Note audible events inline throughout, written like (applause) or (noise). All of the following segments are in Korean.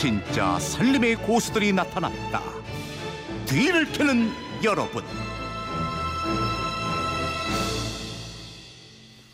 진짜 살림의 고수들이 나타났다. 뒤를 캐는 여러분.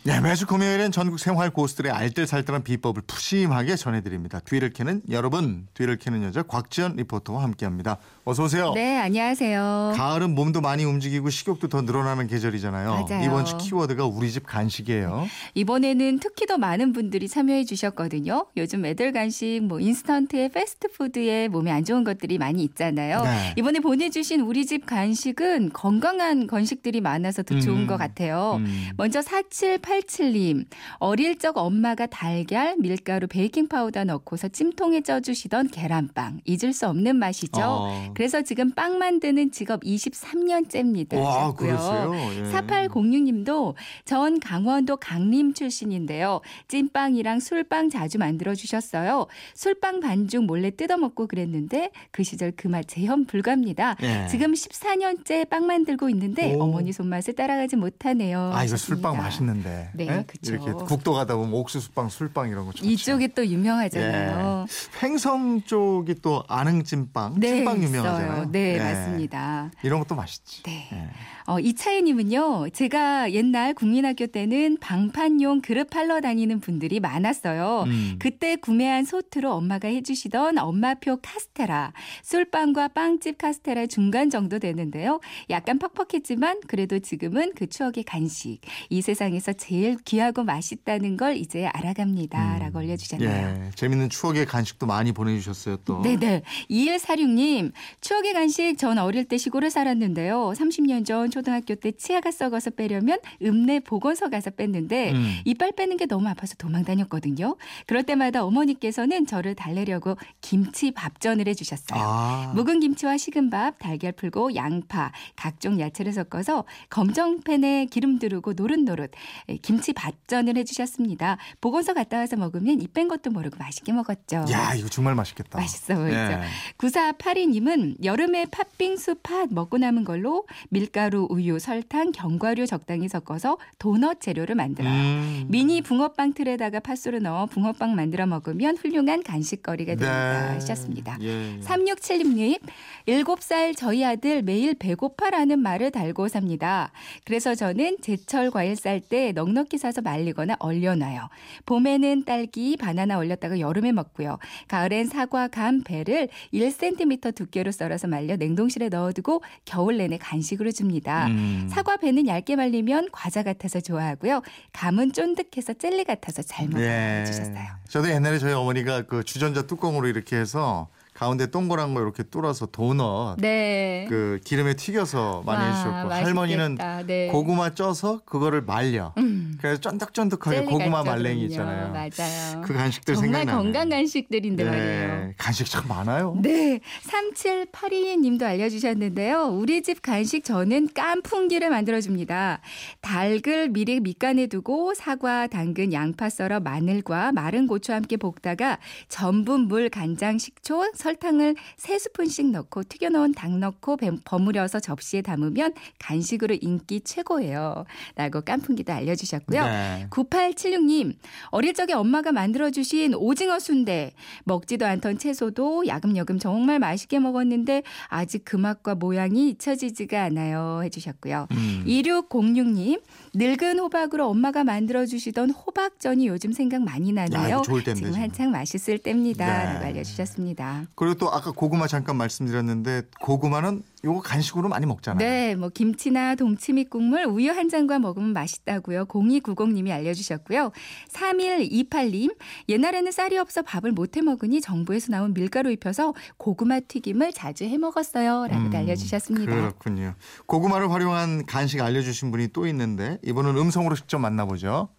네, 매주 금요일엔 전국 생활 고수들의 알뜰살뜰한 비법을 푸짐하게 전해드립니다. 뒤를 캐는 여러분, 뒤를 캐는 여자 곽지연 리포터와 함께합니다. 어서 오세요. 네, 안녕하세요. 가을은 몸도 많이 움직이고 식욕도 더 늘어나는 계절이잖아요. 맞아요. 이번 주 키워드가 우리 집 간식이에요. 이번에는 특히 더 많은 분들이 참여해 주셨거든요. 요즘 애들 간식, 뭐 인스턴트에 패스트푸드에 몸에 안 좋은 것들이 많이 있잖아요. 네. 이번에 보내주신 우리 집 간식은 건강한 간식들이 많아서 더 좋은 음. 것 같아요. 음. 먼저 4787님. 어릴 적 엄마가 달걀, 밀가루, 베이킹 파우더 넣고서 찜통에 쪄주시던 계란빵. 잊을 수 없는 맛이죠. 어. 그래서 지금 빵 만드는 직업 23년째입니다. 와, 그랬어요. 예. 4806님도 전 강원도 강릉 출신인데요. 찐빵이랑 술빵 자주 만들어 주셨어요. 술빵 반죽 몰래 뜯어 먹고 그랬는데 그 시절 그 맛 재현 불가입니다. 예. 지금 14년째 빵 만들고 있는데 오. 어머니 손맛을 따라가지 못하네요. 아, 이거. 술빵 맛있는데. 네, 예? 그쵸. 이렇게 국도 가다 보면 옥수수빵, 술빵 이런 거 좋죠. 이쪽이 또 유명하잖아요. 예. 횡성 쪽이 또 안흥찐빵, 네, 찐빵. 유명하 잖아요. 네, 예. 맞습니다. 이런 것도 맛있지. 네. 예. 어, 이차혜님은요, 제가 옛날 국민학교 때는 방판용 그릇 팔러 다니는 분들이 많았어요. 음. 그때 구매한 소트로 엄마가 해주시던 엄마표 카스테라, 술빵과 빵집 카스테라 중간 정도 되는데요. 약간 퍽퍽했지만 그래도 지금은 그 추억의 간식. 이 세상에서 제일 귀하고 맛있다는 걸 이제 알아갑니다. 라고 올려주셨네요. 예. 재밌는 추억의 간식도 많이 보내주셨어요, 또. 네네. 2146님, 추억의 간식 전 어릴 때 시골에 살았는데요. 30년 전 초등학교 때 치아가 썩어서 빼려면 읍내 보건소 가서 뺐는데 음. 이빨 빼는 게 너무 아파서 도망 다녔거든요. 그럴 때마다 어머니께서는 저를 달래려고 김치 밥전을 해주셨어요. 아. 묵은 김치와 식은 밥, 달걀 풀고 양파, 각종 야채를 섞어서 검정팬에 기름 두르고 노릇노릇 에, 김치 밥전을 해주셨습니다. 보건소 갔다 와서 먹으면 입뺀 것도 모르고 맛있게 먹었죠. 야, 이거 정말 맛있겠다. 맛있어 보이죠. 예. 9482님은 여름에 팥빙수 팥 먹고 남은 걸로 밀가루, 우유, 설탕, 견과류 적당히 섞어서 도넛 재료를 만들어요. 음. 미니 붕어빵 틀에다가 팥수를 넣어 붕어빵 만들어 먹으면 훌륭한 간식거리가 됩니다. 네. 하셨습니다. 예. 3676님, 7살 저희 아들 매일 배고파라는 말을 달고 삽니다. 그래서 저는 제철 과일 쌀 때 넉넉히 사서 말리거나 얼려놔요. 봄에는 딸기, 바나나 얼렸다가 여름에 먹고요. 가을엔 사과, 감, 배를 1cm 두께로 썰어서 말려 냉동실에 넣어두고 겨울 내내 간식으로 줍니다. 음. 사과 배는 얇게 말리면 과자 같아서 좋아하고요. 감은 쫀득해서 젤리 같아서 잘 먹어요. 예. 주셨어요. 저도 옛날에 저희 어머니가 그 주전자 뚜껑으로 이렇게 해서 가운데 동그란 거 이렇게 뚫어서 도넛 네. 그 기름에 튀겨서 많이 와, 해주셨고 맛있겠다. 할머니는 네. 고구마 쪄서 그거를 말려. 음. 그래서 쫀득쫀득하게 고구마 말랭이. 있잖아요. 맞아요. 그 간식들 정말 생각나네. 건강 간식들인데 예, 말이에요. 간식 참 많아요. 네, 3782님도 알려주셨는데요. 우리 집 간식 저는 깐풍기를 만들어줍니다. 닭을 미리 밑간에 두고 사과, 당근, 양파 썰어 마늘과 마른 고추와 함께 볶다가 전분, 물, 간장, 식초, 설탕을 3스푼씩 넣고 튀겨놓은 닭 넣고 뱀- 버무려서 접시에 담으면 간식으로 인기 최고예요. 라고 깐풍기도 알려주셨고 요. 네. 9876님, 어릴 적에 엄마가 만들어주신 오징어 순대. 먹지도 않던 채소도 야금야금 정말 맛있게 먹었는데 아직 그 맛과 모양이 잊혀지지가 않아요. 해주셨고요. 음. 2606님, 늙은 호박으로 엄마가 만들어주시던 호박전이 요즘 생각 많이 나네요. 이거 좋을 때인데, 지금 지금. 한창 맛있을 때입니다. 네. 알려주셨습니다. 그리고 또 아까 고구마 잠깐 말씀드렸는데 고구마는 요거 간식으로 많이 먹잖아요. 네, 뭐 김치나 동치미 국물 우유 한 잔과 먹으면 맛있다고요. 0290님이 알려주셨고요. 3128님, 옛날에는 쌀이 없어 밥을 못해 먹으니 정부에서 나온 밀가루 입혀서 고구마 튀김을 자주 해 먹었어요. 라고 음, 알려주셨습니다. 그렇군요. 고구마를 활용한 간식 알려주신 분이 또 있는데 이분은 음성으로 직접 만나보죠.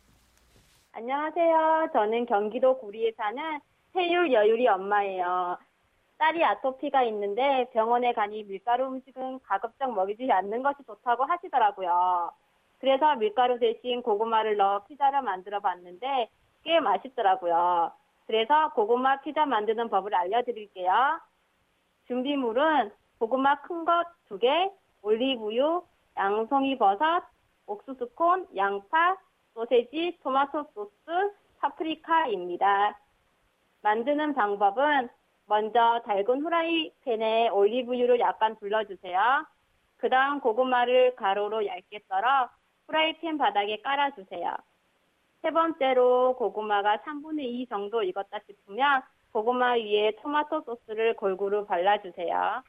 안녕하세요. 저는 경기도 구리에 사는 세율 여율이 엄마예요. 딸이 아토피가 있는데 병원에 가니 밀가루 음식은 가급적 먹이지 않는 것이 좋다고 하시더라고요. 그래서 밀가루 대신 고구마를 넣어 피자를 만들어 봤는데 꽤 맛있더라고요. 그래서 고구마 피자 만드는 법을 알려드릴게요. 준비물은 고구마 큰 것 두 개, 올리브유, 양송이 버섯, 옥수수콘, 양파, 소세지, 토마토 소스, 파프리카입니다. 만드는 방법은 먼저 달군 후라이팬에 올리브유를 약간 둘러주세요. 그 다음 고구마를 가로로 얇게 썰어 후라이팬 바닥에 깔아주세요. 세 번째로 고구마가 3분의 2 정도 익었다 싶으면 고구마 위에 토마토 소스를 골고루 발라주세요.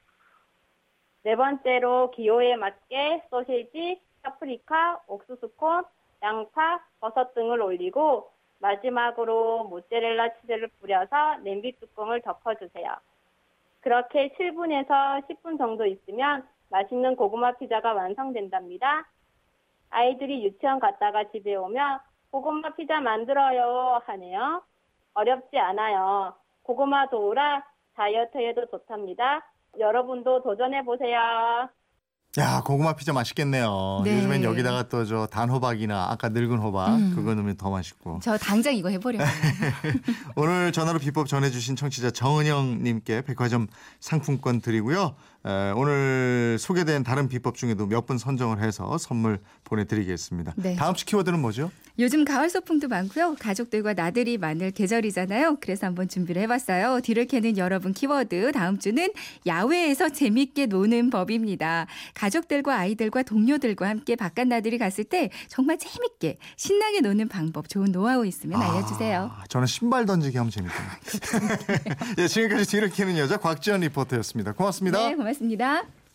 네 번째로 기호에 맞게 소시지, 파프리카, 옥수수콘, 양파, 버섯 등을 올리고 마지막으로 모짜렐라 치즈를 뿌려서 냄비 뚜껑을 덮어주세요. 그렇게 7분에서 10분 정도 있으면 맛있는 고구마 피자가 완성된답니다. 아이들이 유치원 갔다가 집에 오면 고구마 피자 만들어요 하네요. 어렵지 않아요. 고구마 도우라 다이어트에도 좋답니다. 여러분도 도전해 보세요. 야 고구마 피자 맛있겠네요. 네. 요즘엔 여기다가 또 저 단호박이나 아까 늙은 호박 음. 그거 넣으면 더 맛있고. 저 당장 이거 해버려요. (laughs) 오늘 전화로 비법 전해주신 청취자 정은영님께 백화점 상품권 드리고요. 에, 오늘 소개된 다른 비법 중에도 몇 분 선정을 해서 선물 보내드리겠습니다. 네. 다음 주 키워드는 뭐죠? 요즘 가을 소풍도 많고요. 가족들과 나들이 많을 계절이잖아요. 그래서 한번 준비를 해봤어요. 뒤를 캐는 여러분 키워드 다음 주는 야외에서 재밌게 노는 법입니다. 가족들과 아이들과 동료들과 함께 바깥 나들이 갔을 때 정말 재밌게 신나게 노는 방법 좋은 노하우 있으면 알려주세요. 아, 저는 신발 던지기 하면 재밌겠네요. (laughs) 예, 지금까지 뒤를 캐는 여자 곽지연 리포터였습니다. 고맙습니다. 네, 고맙습니다.